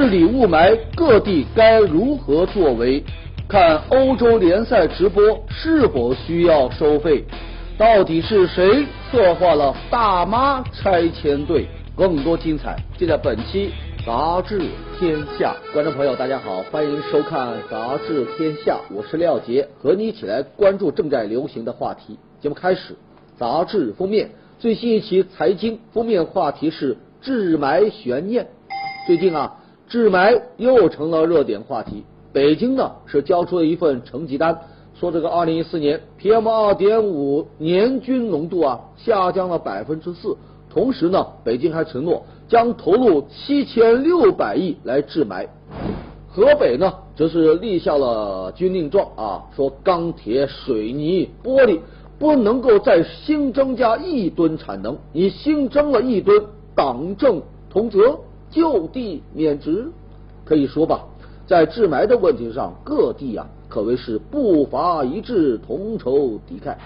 治理雾霾，各地该如何作为？看欧洲联赛直播是否需要收费？到底是谁策划了大妈拆迁队？更多精彩尽在本期《杂志天下》。观众朋友，大家好，欢迎收看《杂志天下》，我是廖杰，和你一起来关注正在流行的话题。节目开始，杂志封面最新一期财经封面话题是治霾悬念。最近啊。治霾又成了热点话题。北京呢是交出了一份成绩单，说这个二零一四年 PM 二点五年均浓度啊下降了百分之四。同时呢，北京还承诺将投入七千六百亿来治霾。河北呢则是立下了军令状啊，说钢铁、水泥、玻璃不能够再新增加一吨产能，你新增了一吨，党政同责。就地免职，可以说吧，在治霾的问题上，各地啊可谓是步伐一致，同仇敌忾啊。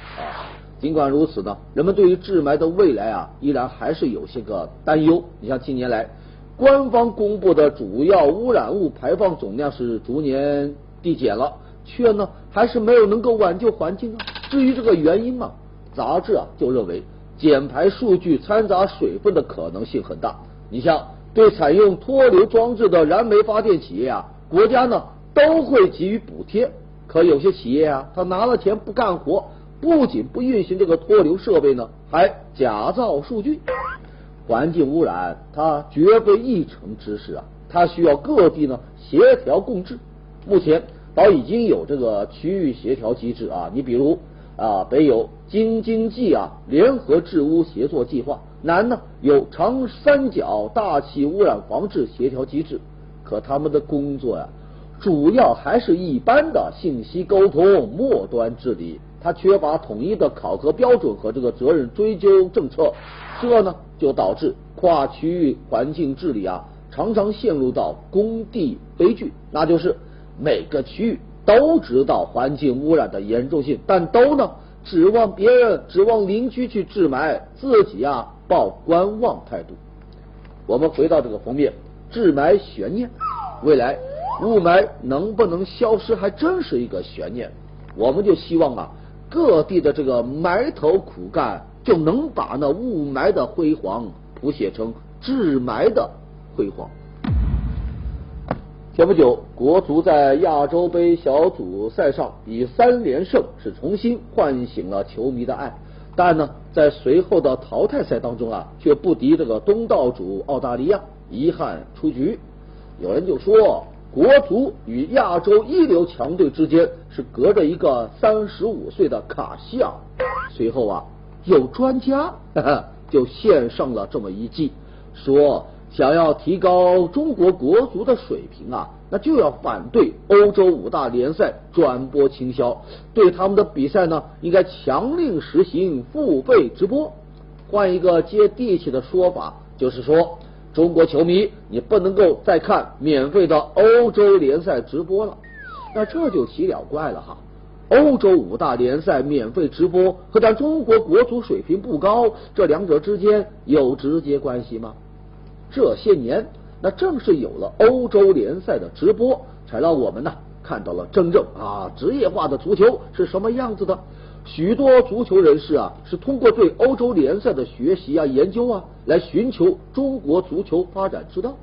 尽管如此呢，人们对于治霾的未来啊，依然还是有些个担忧。你像近年来，官方公布的主要污染物排放总量是逐年递减了，却呢还是没有能够挽救环境啊。至于这个原因嘛，杂志啊就认为减排数据掺杂水分的可能性很大。你像。对采用脱硫装置的燃煤发电企业啊，国家呢都会给予补贴。可有些企业啊，他拿了钱不干活，不仅不运行这个脱硫设备呢，还假造数据。环境污染它绝非一城之事啊，它需要各地呢协调共治。目前倒已经有这个区域协调机制啊，你比如啊，北有京津冀啊联合治污协作计划。南呢有长三角大气污染防治协调机制，可他们的工作呀，主要还是一般的信息沟通、末端治理，它缺乏统一的考核标准和这个责任追究政策，这呢就导致跨区域环境治理啊，常常陷入到工地悲剧，那就是每个区域都知道环境污染的严重性，但都呢指望别人、指望邻居去治霾，自己啊。抱观望态度。我们回到这个封面，治霾悬念，未来雾霾能不能消失，还真是一个悬念。我们就希望啊，各地的这个埋头苦干，就能把那雾霾的辉煌谱写成治霾的辉煌。前不久，国足在亚洲杯小组赛上以三连胜，是重新唤醒了球迷的爱。但呢，在随后的淘汰赛当中啊，却不敌这个东道主澳大利亚，遗憾出局。有人就说，国足与亚洲一流强队之间是隔着一个三十五岁的卡西尔。随后啊，有专家 就献上了这么一计，说。想要提高中国国足的水平啊，那就要反对欧洲五大联赛转播倾销，对他们的比赛呢，应该强令实行付费直播。换一个接地气的说法，就是说，中国球迷你不能够再看免费的欧洲联赛直播了。那这就奇了怪了哈，欧洲五大联赛免费直播和咱中国国足水平不高，这两者之间有直接关系吗？这些年，那正是有了欧洲联赛的直播，才让我们呢看到了真正啊职业化的足球是什么样子的。许多足球人士啊，是通过对欧洲联赛的学习啊、研究啊，来寻求中国足球发展之道。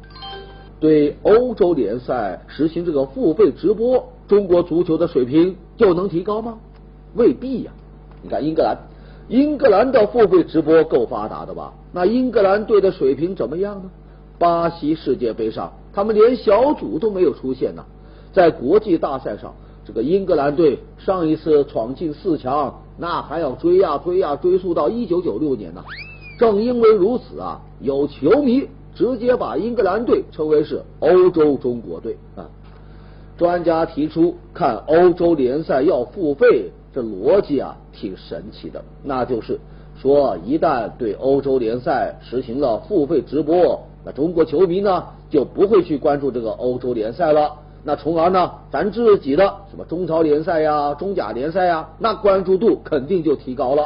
对欧洲联赛实行这个付费直播，中国足球的水平就能提高吗？未必呀。你看英格兰。英格兰的付费直播够发达的吧？那英格兰队的水平怎么样呢？巴西世界杯上，他们连小组都没有出现呢。在国际大赛上，这个英格兰队上一次闯进四强，那还要追呀追呀，追溯到一九九六年呢。正因为如此啊，有球迷直接把英格兰队称为是欧洲中国队啊。专家提出，看欧洲联赛要付费。这逻辑啊，挺神奇的。那就是说，一旦对欧洲联赛实行了付费直播，那中国球迷呢就不会去关注这个欧洲联赛了。那从而呢，咱自己的什么中超联赛呀、中甲联赛呀，那关注度肯定就提高了。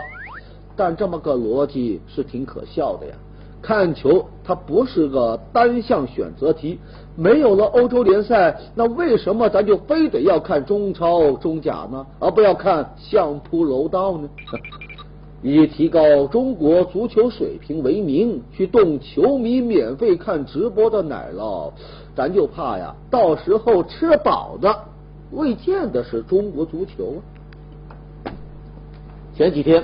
但这么个逻辑是挺可笑的呀。看球它不是个单项选择题，没有了欧洲联赛，那为什么咱就非得要看中超、中甲呢？而不要看相扑、柔道呢？以提高中国足球水平为名，去动球迷免费看直播的奶酪，咱就怕呀，到时候吃饱的未见得是中国足球啊。前几天。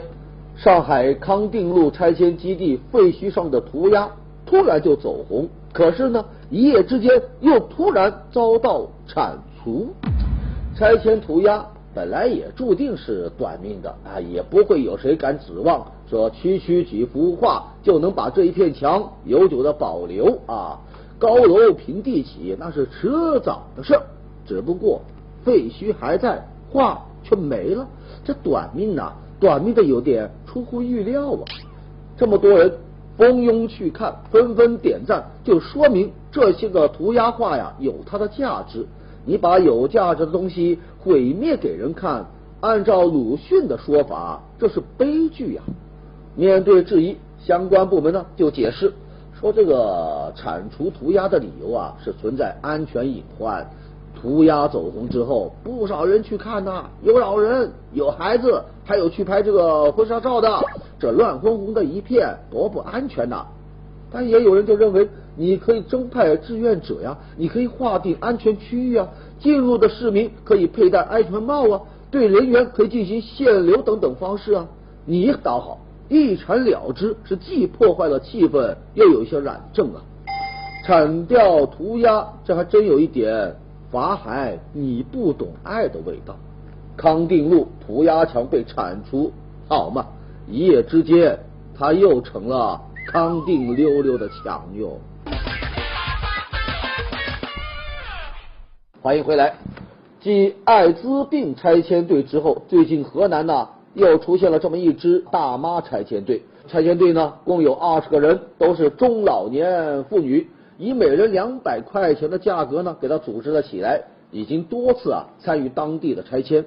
上海康定路拆迁基地废墟上的涂鸦突然就走红，可是呢，一夜之间又突然遭到铲除。拆迁涂鸦本来也注定是短命的啊，也不会有谁敢指望说区区几幅画就能把这一片墙永久的保留啊。高楼平地起，那是迟早的事。只不过废墟还在，画却没了，这短命呐！短命的有点出乎预料啊！这么多人蜂拥去看，纷纷点赞，就说明这些个涂鸦画呀有它的价值。你把有价值的东西毁灭给人看，按照鲁迅的说法，这是悲剧呀！面对质疑，相关部门呢就解释说，这个铲除涂鸦的理由啊是存在安全隐患。涂鸦走红之后，不少人去看呐，有老人，有孩子，还有去拍这个婚纱照的。这乱哄哄的一片，多不安全呐！但也有人就认为，你可以征派志愿者呀，你可以划定安全区域啊，进入的市民可以佩戴安全帽啊，对人员可以进行限流等等方式啊。你倒好，一铲了之，是既破坏了气氛，又有一些染症啊。铲掉涂鸦，这还真有一点。法海，你不懂爱的味道。康定路涂鸦墙被铲除，好嘛？一夜之间，它又成了康定溜溜的墙哟。欢迎回来。继艾滋病拆迁队之后，最近河南呢又出现了这么一支大妈拆迁队。拆迁队呢共有二十个人，都是中老年妇女。以每人两百块钱的价格呢，给他组织了起来，已经多次啊参与当地的拆迁。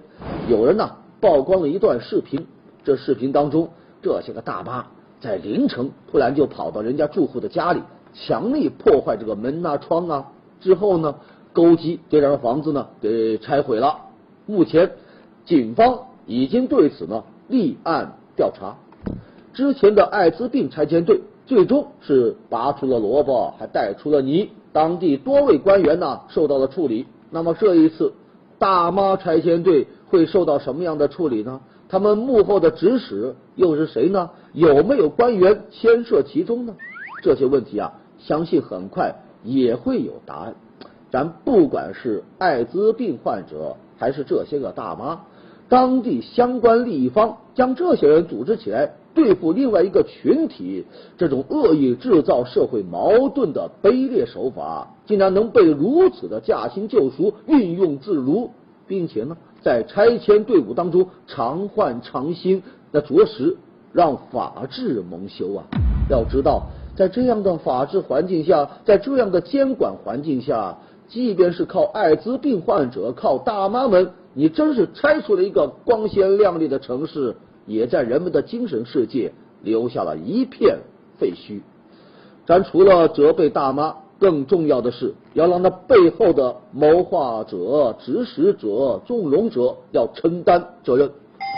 有人呢曝光了一段视频，这视频当中，这些个大妈在凌晨突然就跑到人家住户的家里，强力破坏这个门啊窗啊，之后呢勾机就让房子呢给拆毁了。目前警方已经对此呢立案调查。之前的艾滋病拆迁队。最终是拔出了萝卜，还带出了泥。当地多位官员呢受到了处理。那么这一次大妈拆迁队会受到什么样的处理呢？他们幕后的指使又是谁呢？有没有官员牵涉其中呢？这些问题啊，相信很快也会有答案。咱不管是艾滋病患者，还是这些个大妈，当地相关利益方将这些人组织起来。对付另外一个群体，这种恶意制造社会矛盾的卑劣手法，竟然能被如此的驾轻就熟、运用自如，并且呢，在拆迁队伍当中常换常新，那着实让法治蒙羞啊！要知道，在这样的法治环境下，在这样的监管环境下，即便是靠艾滋病患者、靠大妈们，你真是拆出了一个光鲜亮丽的城市。也在人们的精神世界留下了一片废墟。咱除了责备大妈，更重要的是要让那背后的谋划者、指使者、纵容者要承担责任。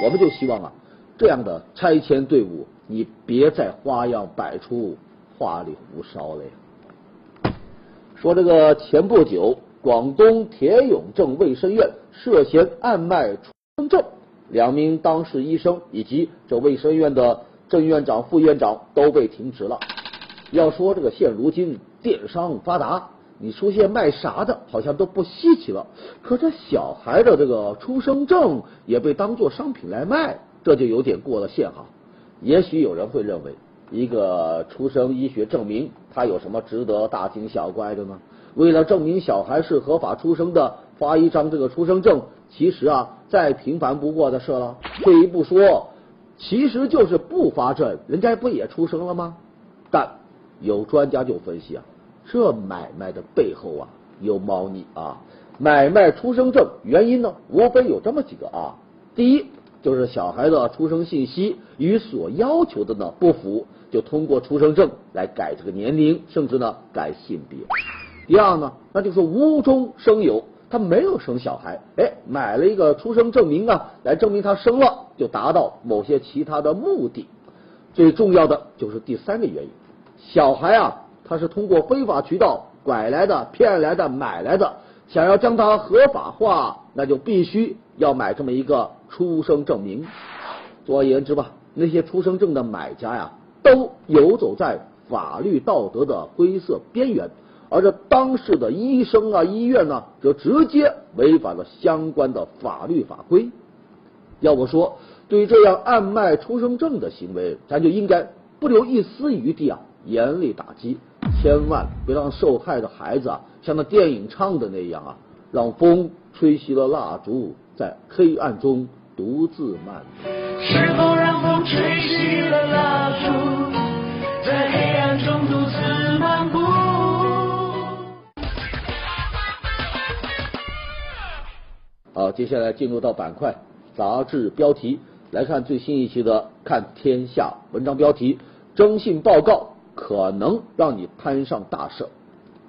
我们就希望啊，这样的拆迁队伍，你别再花样百出、花里胡哨了呀。说这个前不久，广东铁涌镇卫生院涉嫌暗卖出生证。两名当事医生以及这卫生院的郑院长、副院长都被停职了。要说这个现如今电商发达，你出现卖啥的，好像都不稀奇了。可这小孩的这个出生证也被当做商品来卖，这就有点过了线哈。也许有人会认为，一个出生医学证明，他有什么值得大惊小怪的呢？为了证明小孩是合法出生的，发一张这个出生证。其实啊，再平凡不过的事了。退一步说，其实就是不发证，人家不也出生了吗？但有专家就分析啊，这买卖的背后啊有猫腻啊。买卖出生证原因呢，无非有这么几个啊。第一，就是小孩的出生信息与所要求的呢不符，就通过出生证来改这个年龄，甚至呢改性别。第二呢，那就是无中生有，他没有生小孩，哎，买了一个出生证明啊，来证明他生了，就达到某些其他的目的。最重要的就是第三个原因，小孩啊，他是通过非法渠道拐来的、骗来的、买来的，想要将他合法化，那就必须要买这么一个出生证明。总而言之吧，那些出生证的买家呀，都游走在法律道德的灰色边缘。而这当事的医生啊、医院呢，则直接违反了相关的法律法规。要我说，对于这样暗卖出生证的行为，咱就应该不留一丝余地啊，严厉打击，千万别让受害的孩子啊，像那电影唱的那样啊，让风吹熄了蜡烛，在黑暗中独自漫步。是否吹熄了蜡烛，在黑暗中独自漫步？好，接下来进入到板块杂志标题，来看最新一期的《看天下》文章标题：征信报告可能让你摊上大事。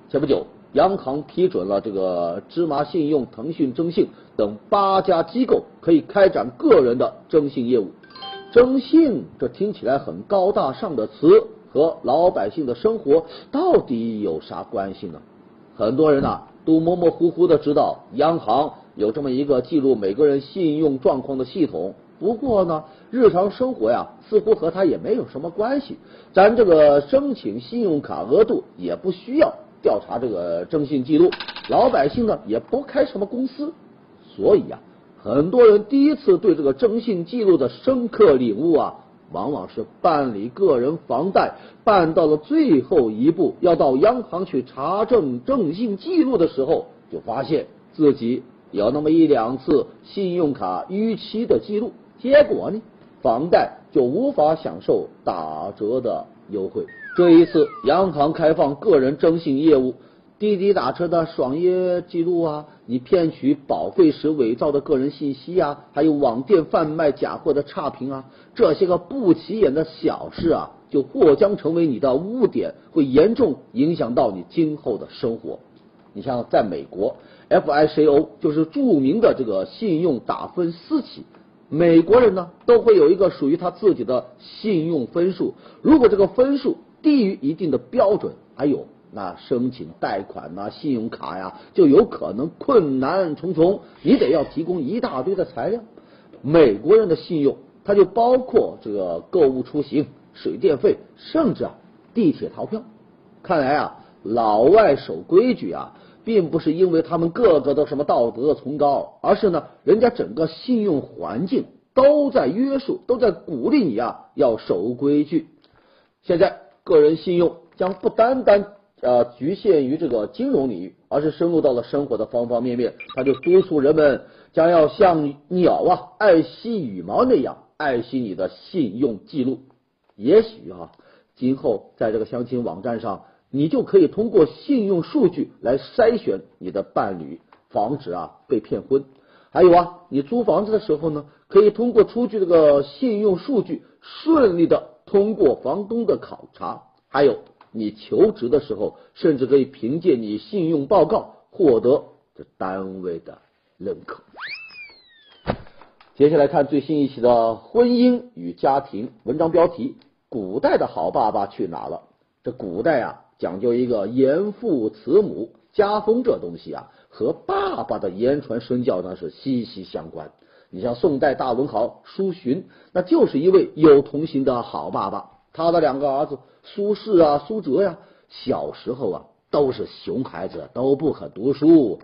前不久，央行批准了这个芝麻信用、腾讯征信等八家机构可以开展个人的征信业务。征信这听起来很高大上的词，和老百姓的生活到底有啥关系呢？很多人呐都模模糊糊的知道央行。有这么一个记录每个人信用状况的系统，不过呢，日常生活呀，似乎和他也没有什么关系。咱这个申请信用卡额度也不需要调查这个征信记录，老百姓呢也不开什么公司，所以呀，很多人第一次对这个征信记录的深刻领悟啊，往往是办理个人房贷办到了最后一步，要到央行去查证征信记录的时候，就发现自己。有那么一两次信用卡逾期的记录，结果呢，房贷就无法享受打折的优惠。这一次，央行开放个人征信业务，滴滴打车的爽约记录啊，你骗取保费时伪造的个人信息啊，还有网店贩卖假货的差评啊，这些个不起眼的小事啊，就或将成为你的污点，会严重影响到你今后的生活。你像在美国。FICO 就是著名的这个信用打分私企，美国人呢都会有一个属于他自己的信用分数，如果这个分数低于一定的标准，还有那申请贷款呐、信用卡呀，就有可能困难重重，你得要提供一大堆的材料。美国人的信用，它就包括这个购物出行、水电费，甚至啊地铁逃票。看来啊，老外守规矩啊。并不是因为他们个个都什么道德崇高，而是呢，人家整个信用环境都在约束，都在鼓励你啊，要守规矩。现在个人信用将不单单呃局限于这个金融领域，而是深入到了生活的方方面面。他就督促人们将要像鸟啊爱惜羽毛那样爱惜你的信用记录。也许啊，今后在这个相亲网站上。你就可以通过信用数据来筛选你的伴侣，防止啊被骗婚。还有啊，你租房子的时候呢，可以通过出具这个信用数据，顺利的通过房东的考察。还有你求职的时候，甚至可以凭借你信用报告获得这单位的认可。接下来看最新一期的《婚姻与家庭》文章标题：古代的好爸爸去哪了？这古代啊。讲究一个严父慈母，家风这东西啊，和爸爸的言传身教那是息息相关。你像宋代大文豪苏洵，那就是一位有童心的好爸爸。他的两个儿子苏轼啊、苏辙呀，小时候啊都是熊孩子，都不肯读书。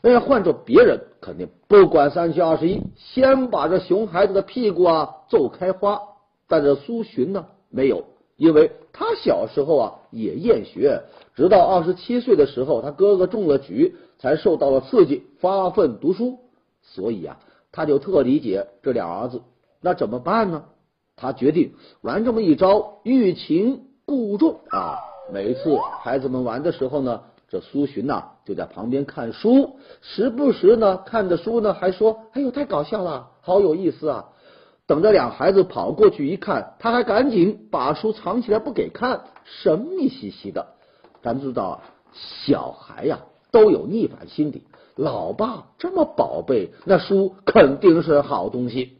那要换做别人，肯定不管三七二十一，先把这熊孩子的屁股啊揍开花。但这苏洵呢，没有。因为他小时候啊也厌学，直到二十七岁的时候，他哥哥中了举，才受到了刺激，发奋读书。所以啊，他就特理解这俩儿子。那怎么办呢？他决定玩这么一招，欲擒故纵啊！每次孩子们玩的时候呢，这苏洵呐就在旁边看书，时不时呢看着书呢还说：“哎呦，太搞笑了，好有意思啊！”等着俩孩子跑过去一看，他还赶紧把书藏起来不给看，神秘兮兮的。咱知道啊，小孩呀都有逆反心理，老爸这么宝贝，那书肯定是好东西。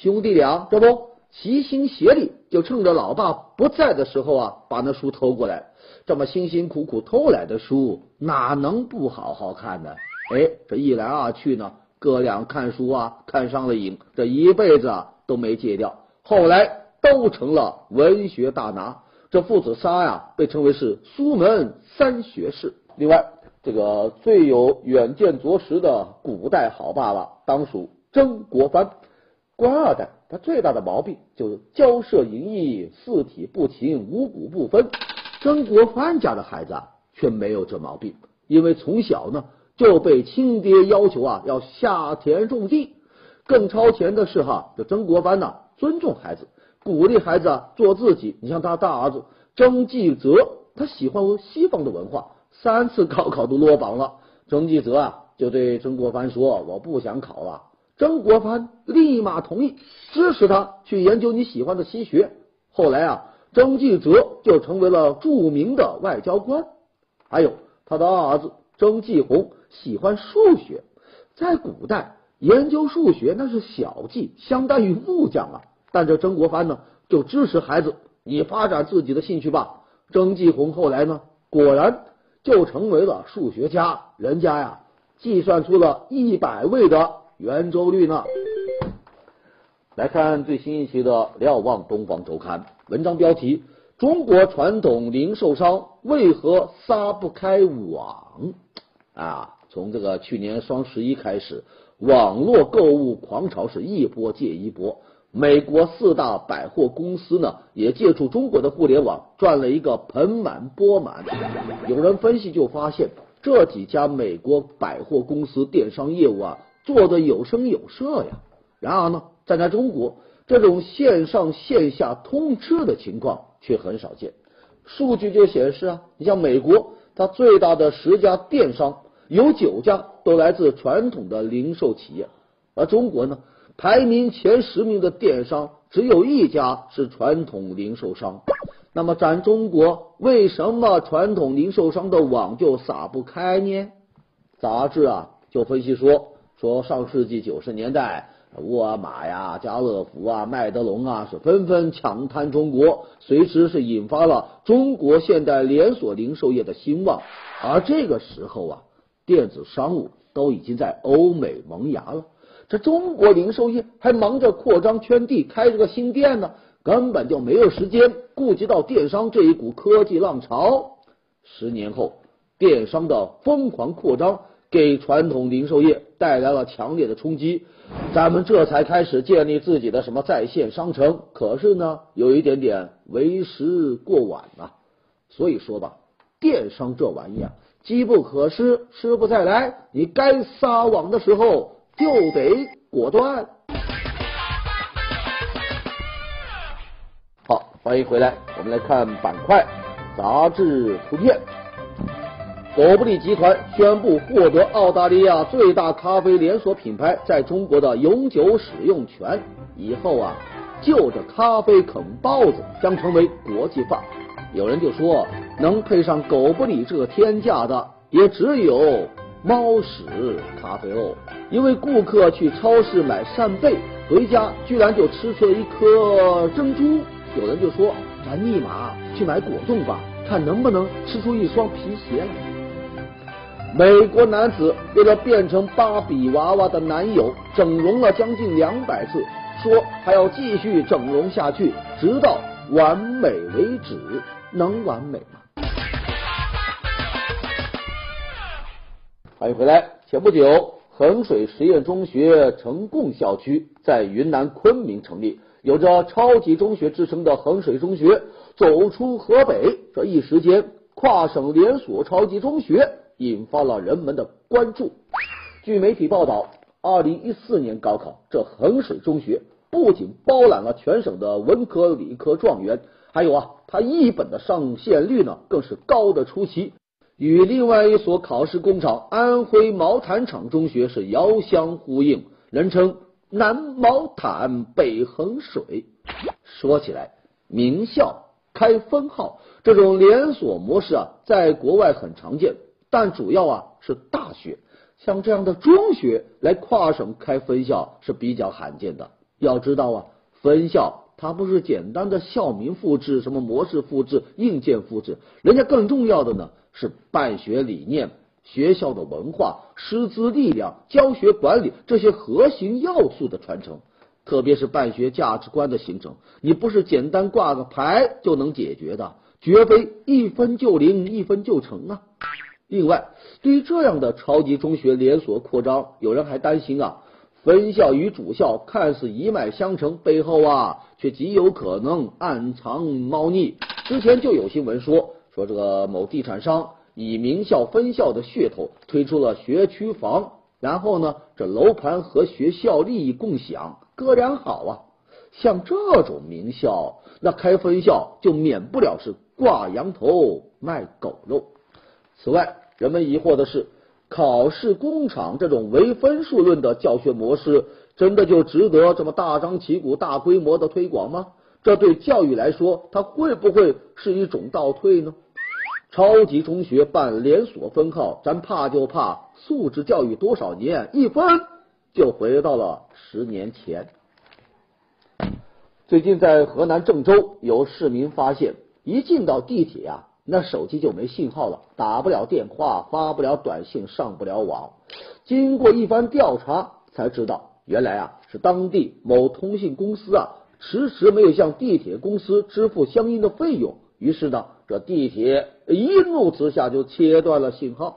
兄弟俩这不齐心协力，就趁着老爸不在的时候啊，把那书偷过来。这么辛辛苦苦偷来的书，哪能不好好看呢？哎，这一来二去呢。哥俩看书啊，看上了瘾，这一辈子啊都没戒掉。后来都成了文学大拿，这父子仨呀被称为是苏门三学士。另外，这个最有远见卓识的古代好爸爸，当属曾国藩。官二代，他最大的毛病就是骄奢淫逸，四体不勤，五谷不分。曾国藩家的孩子啊，却没有这毛病，因为从小呢。就被亲爹要求啊，要下田种地。更超前的是哈，这曾国藩呢，尊重孩子，鼓励孩子啊做自己。你像他大儿子曾纪泽，他喜欢西方的文化，三次 高考都落榜了。曾纪泽啊，就对曾国藩说：“我不想考了。”曾国藩立马同意，支持他去研究你喜欢的西学。后来啊，曾纪泽就成为了著名的外交官。还有他的二儿子曾纪洪。喜欢数学，在古代研究数学那是小技，相当于木匠啊。但这曾国藩呢，就支持孩子你发展自己的兴趣吧。曾纪红后来呢，果然就成为了数学家，人家呀计算出了一百位的圆周率呢。来看最新一期的《瞭望东方周刊》文章标题：中国传统零售商为何撒不开网啊？从这个去年双十一开始，网络购物狂潮是一波接一波。美国四大百货公司呢，也借助中国的互联网赚了一个盆满钵满。有人分析就发现，这几家美国百货公司电商业务啊，做的有声有色呀。然而呢，站在中国，这种线上线下通吃的情况却很少见。数据就显示啊，你像美国，它最大的十家电商。有九家都来自传统的零售企业，而中国呢，排名前十名的电商只有一家是传统零售商。那么，咱中国为什么传统零售商的网就撒不开呢？杂志啊就分析说，说上世纪九十年代，沃尔玛呀、家乐福啊、麦德龙啊是纷纷抢滩中国，随之是引发了中国现代连锁零售业的兴旺。而这个时候啊。电子商务都已经在欧美萌芽了，这中国零售业还忙着扩张圈地，开这个新店呢，根本就没有时间顾及到电商这一股科技浪潮。十年后，电商的疯狂扩张给传统零售业带来了强烈的冲击，咱们这才开始建立自己的什么在线商城。可是呢，有一点点为时过晚了。所以说吧，电商这玩意啊。机不可失，失不再来。你该撒网的时候就得果断。好，欢迎回来，我们来看板块杂志图片。狗不理集团宣布获得澳大利亚最大咖啡连锁品牌在中国的永久使用权，以后啊，就着咖啡啃包子将成为国际化。有人就说，能配上狗不理这个天价的，也只有猫屎咖啡哦。因为顾客去超市买扇贝，回家居然就吃出了一颗珍珠。有人就说，咱立马去买果冻吧，看能不能吃出一双皮鞋来。美国男子为了变成芭比娃娃的男友，整容了将近两百次，说还要继续整容下去，直到完美为止。能完美吗？欢迎回来。前不久，衡水实验中学成贡校区在云南昆明成立，有着“超级中学”之称的衡水中学走出河北，这一时间跨省连锁超级中学引发了人们的关注。据媒体报道，二零一四年高考，这衡水中学不仅包揽了全省的文科理科状元。还有啊，它一本的上线率呢，更是高的出奇，与另外一所考试工厂安徽毛坦厂中学是遥相呼应，人称南毛坦，北衡水。说起来，名校开分号这种连锁模式啊，在国外很常见，但主要啊是大学，像这样的中学来跨省开分校是比较罕见的。要知道啊，分校它不是简单的校名复制、什么模式复制、硬件复制，人家更重要的呢是办学理念。学校的文化、师资力量、教学管理这些核心要素的传承，特别是办学价值观的形成，你不是简单挂个牌就能解决的，绝非一分就灵、一分就成啊！另外，对于这样的超级中学连锁扩张，有人还担心啊，分校与主校看似一脉相承，背后啊却极有可能暗藏猫腻。之前就有新闻说，说这个某地产商。以名校分校的噱头推出了学区房，然后呢，这楼盘和学校利益共享，哥俩好啊。像这种名校，那开分校就免不了是挂羊头卖狗肉。此外，人们疑惑的是，考试工厂这种唯分数论的教学模式，真的就值得这么大张旗鼓、大规模的推广吗？这对教育来说，它会不会是一种倒退呢？超级中学办连锁分号，咱怕就怕素质教育多少年，一分就回到了十年前。最近在河南郑州，有市民发现，一进到地铁啊，那手机就没信号了，打不了电话，发不了短信，上不了网。经过一番调查，才知道原来啊是当地某通信公司啊迟迟没有向地铁公司支付相应的费用。于是呢，这地铁一怒之下就切断了信号。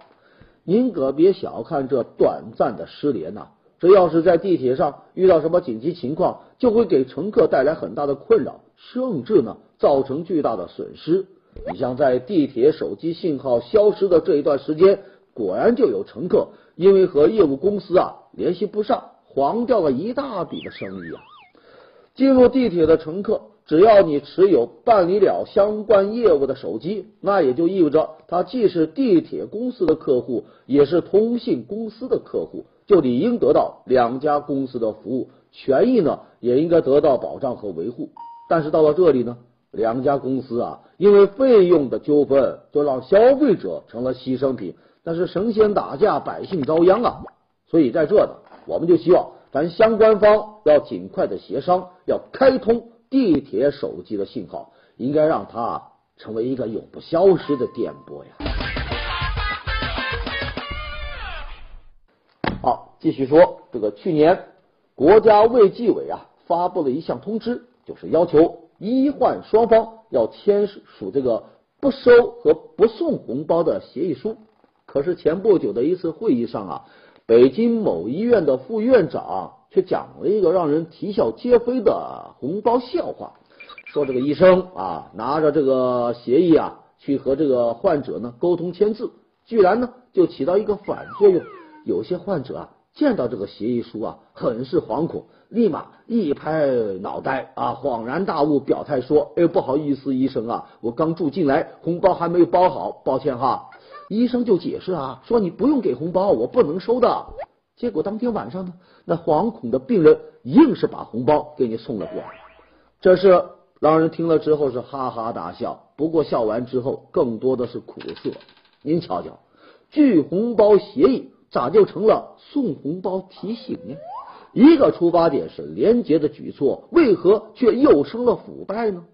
您可别小看这短暂的失联呐，这要是在地铁上遇到什么紧急情况，就会给乘客带来很大的困扰，甚至呢造成巨大的损失。你像在地铁手机信号消失的这一段时间，果然就有乘客因为和业务公司啊联系不上，黄掉了一大笔的生意啊。进入地铁的乘客。只要你持有办理了相关业务的手机，那也就意味着他既是地铁公司的客户，也是通信公司的客户，就理应得到两家公司的服务，权益呢也应该得到保障和维护。但是到了这里呢，两家公司啊，因为费用的纠纷，就让消费者成了牺牲品，但是神仙打架，百姓遭殃啊！所以在这呢，我们就希望咱相关方要尽快的协商，要开通。地铁手机的信号应该让它成为一个永不消失的电波呀！好，继续说这个去年国家卫计委啊发布了一项通知，就是要求医患双方要签署这个不收和不送红包的协议书。可是前不久的一次会议上啊，北京某医院的副院长。却讲了一个让人啼笑皆非的红包笑话，说这个医生啊拿着这个协议啊去和这个患者呢沟通签字，居然呢就起到一个反作用。有些患者啊见到这个协议书啊很是惶恐，立马一拍脑袋啊恍然大悟，表态说：“哎，不好意思，医生啊，我刚住进来，红包还没有包好，抱歉哈。”医生就解释啊说：“你不用给红包，我不能收的。”结果当天晚上呢，那惶恐的病人硬是把红包给你送了过来。这是让人听了之后是哈哈大笑，不过笑完之后更多的是苦涩。您瞧瞧，拒红包协议咋就成了送红包提醒呢？一个出发点是廉洁的举措，为何却又生了腐败呢？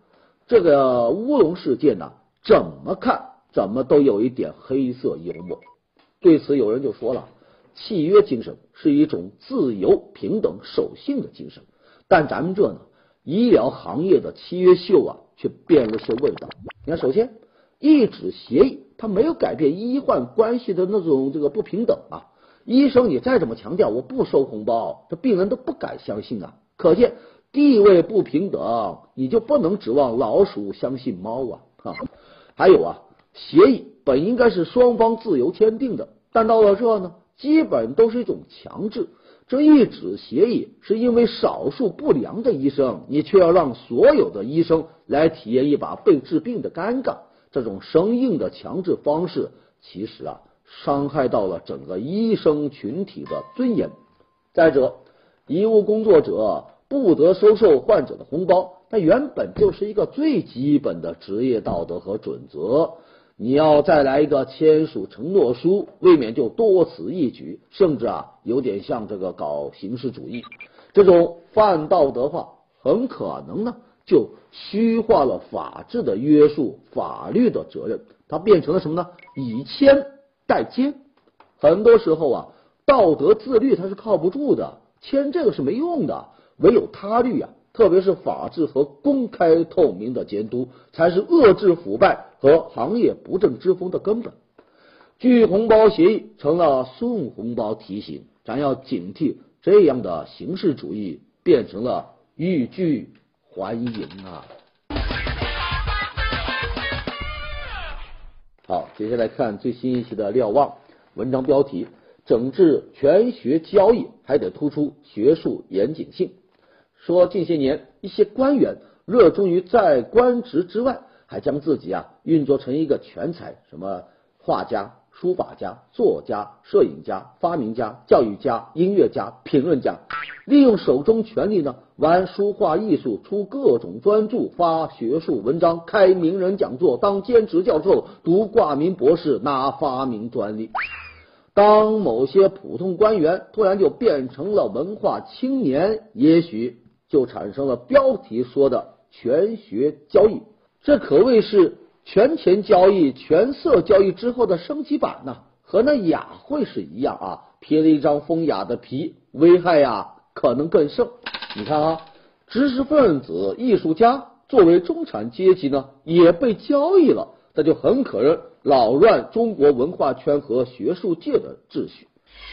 这个乌龙事件呢，怎么看怎么都有一点黑色幽默。对此，有人就说了。契约精神是一种自由、平等、守信的精神，但咱们这呢，医疗行业的契约秀啊，却变了些味道。你看，首先，一纸协议它没有改变医患关系的那种这个不平等啊。医生你再怎么强调我不收红包，这病人都不敢相信啊。可见地位不平等，你就不能指望老鼠相信猫啊。哈，还有啊，协议本应该是双方自由签订的，但到了这呢？基本都是一种强制，这一纸协议是因为少数不良的医生，你却要让所有的医生来体验一把被治病的尴尬。这种生硬的强制方式，其实啊，伤害到了整个医生群体的尊严。再者，医务工作者不得收受患者的红包，那原本就是一个最基本的职业道德和准则。你要再来一个签署承诺书，未免就多此一举，甚至啊有点像这个搞形式主义。这种泛道德化，很可能呢就虚化了法治的约束、法律的责任，它变成了什么呢？以签代监。很多时候啊，道德自律它是靠不住的，签这个是没用的，唯有他律啊，特别是法治和公开透明的监督，才是遏制腐败和行业不正之风的根本。拒红包协议成了送红包提醒，咱要警惕这样的形式主义变成了欲拒还迎啊！好，接下来看最新一期的瞭望。文章标题：整治全学交易还得突出学术严谨性。说近些年一些官员热衷于在官职之外，还将自己啊运作成一个全才，什么画家、书法家、作家、摄影家、发明家、教育家、音乐家、评论家，利用手中权力呢玩书画艺术，出各种专著，发学术文章，开名人讲座，当兼职教授，读挂名博士，拿发明专利。当某些普通官员突然就变成了文化青年，也许就产生了标题说的全学交易，这可谓是权钱交易、权色交易之后的升级版呢，和那雅会是一样啊，披了一张风雅的皮，危害呀可能更甚。你看啊，知识分子、艺术家作为中产阶级呢，也被交易了。那就很可能扰乱中国文化圈和学术界的秩序。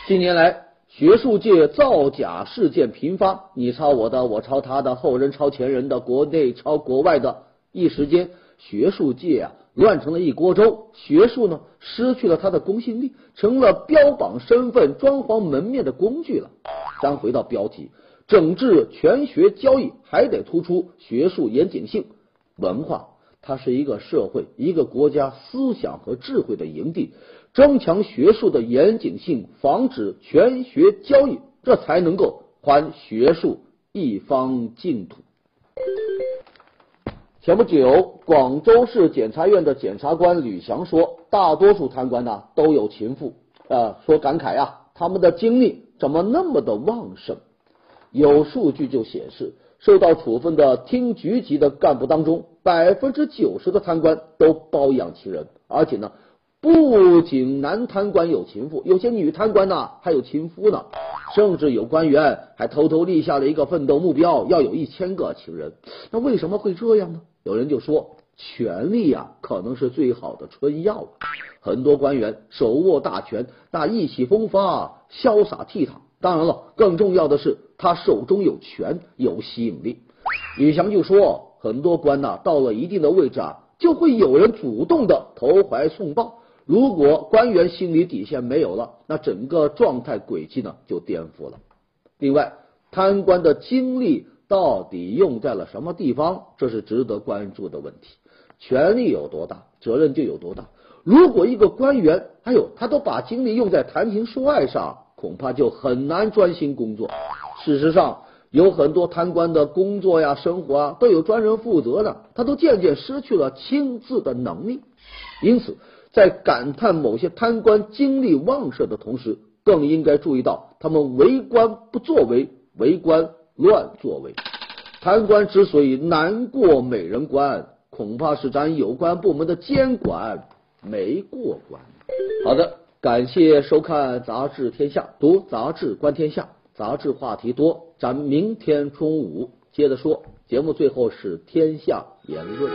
近年来，学术界造假事件频发，你抄我的，我抄他的，后人抄前人的，国内抄国外的，一时间学术界啊乱成了一锅粥。学术呢失去了它的公信力，成了标榜身份、装潢门面的工具了。咱回到标题，整治全学交易还得突出学术严谨性，文化。它是一个社会、一个国家思想和智慧的营地，增强学术的严谨性，防止全学交易，这才能够还学术一方净土。前不久，广州市检察院的检察官吕翔说，大多数贪官呢都有情妇，啊，说感慨啊，他们的精力怎么那么的旺盛？有数据就显示。受到处分的厅局级的干部当中，百分之九十的贪官都包养其人，而且呢，不仅男贪官有情妇，有些女贪官呢还有情夫呢，甚至有官员还偷偷立下了一个奋斗目标，要有一千个情人。那为什么会这样呢？有人就说，权力呀，可能是最好的春药。很多官员手握大权，那意气风发、潇洒倜傥。当然了，更重要的是。他手中有权，有吸引力。李翔就说，很多官呐，到了一定的位置啊，就会有人主动的投怀送抱。如果官员心理底线没有了，那整个状态轨迹呢就颠覆了。另外，贪官的精力到底用在了什么地方，这是值得关注的问题。权力有多大，责任就有多大。如果一个官员，还有他都把精力用在谈情说爱上，恐怕就很难专心工作。事实上，有很多贪官的工作呀、生活啊，都有专人负责的，他都渐渐失去了亲自的能力。因此，在感叹某些贪官精力旺盛的同时，更应该注意到他们为官不作为，为官乱作为贪官之所以难过美人关恐怕是咱有关部门的监管没过关。好的感谢收看杂志天下读杂志观天下杂志话题多咱明天中午接着说。节目最后是天下言论。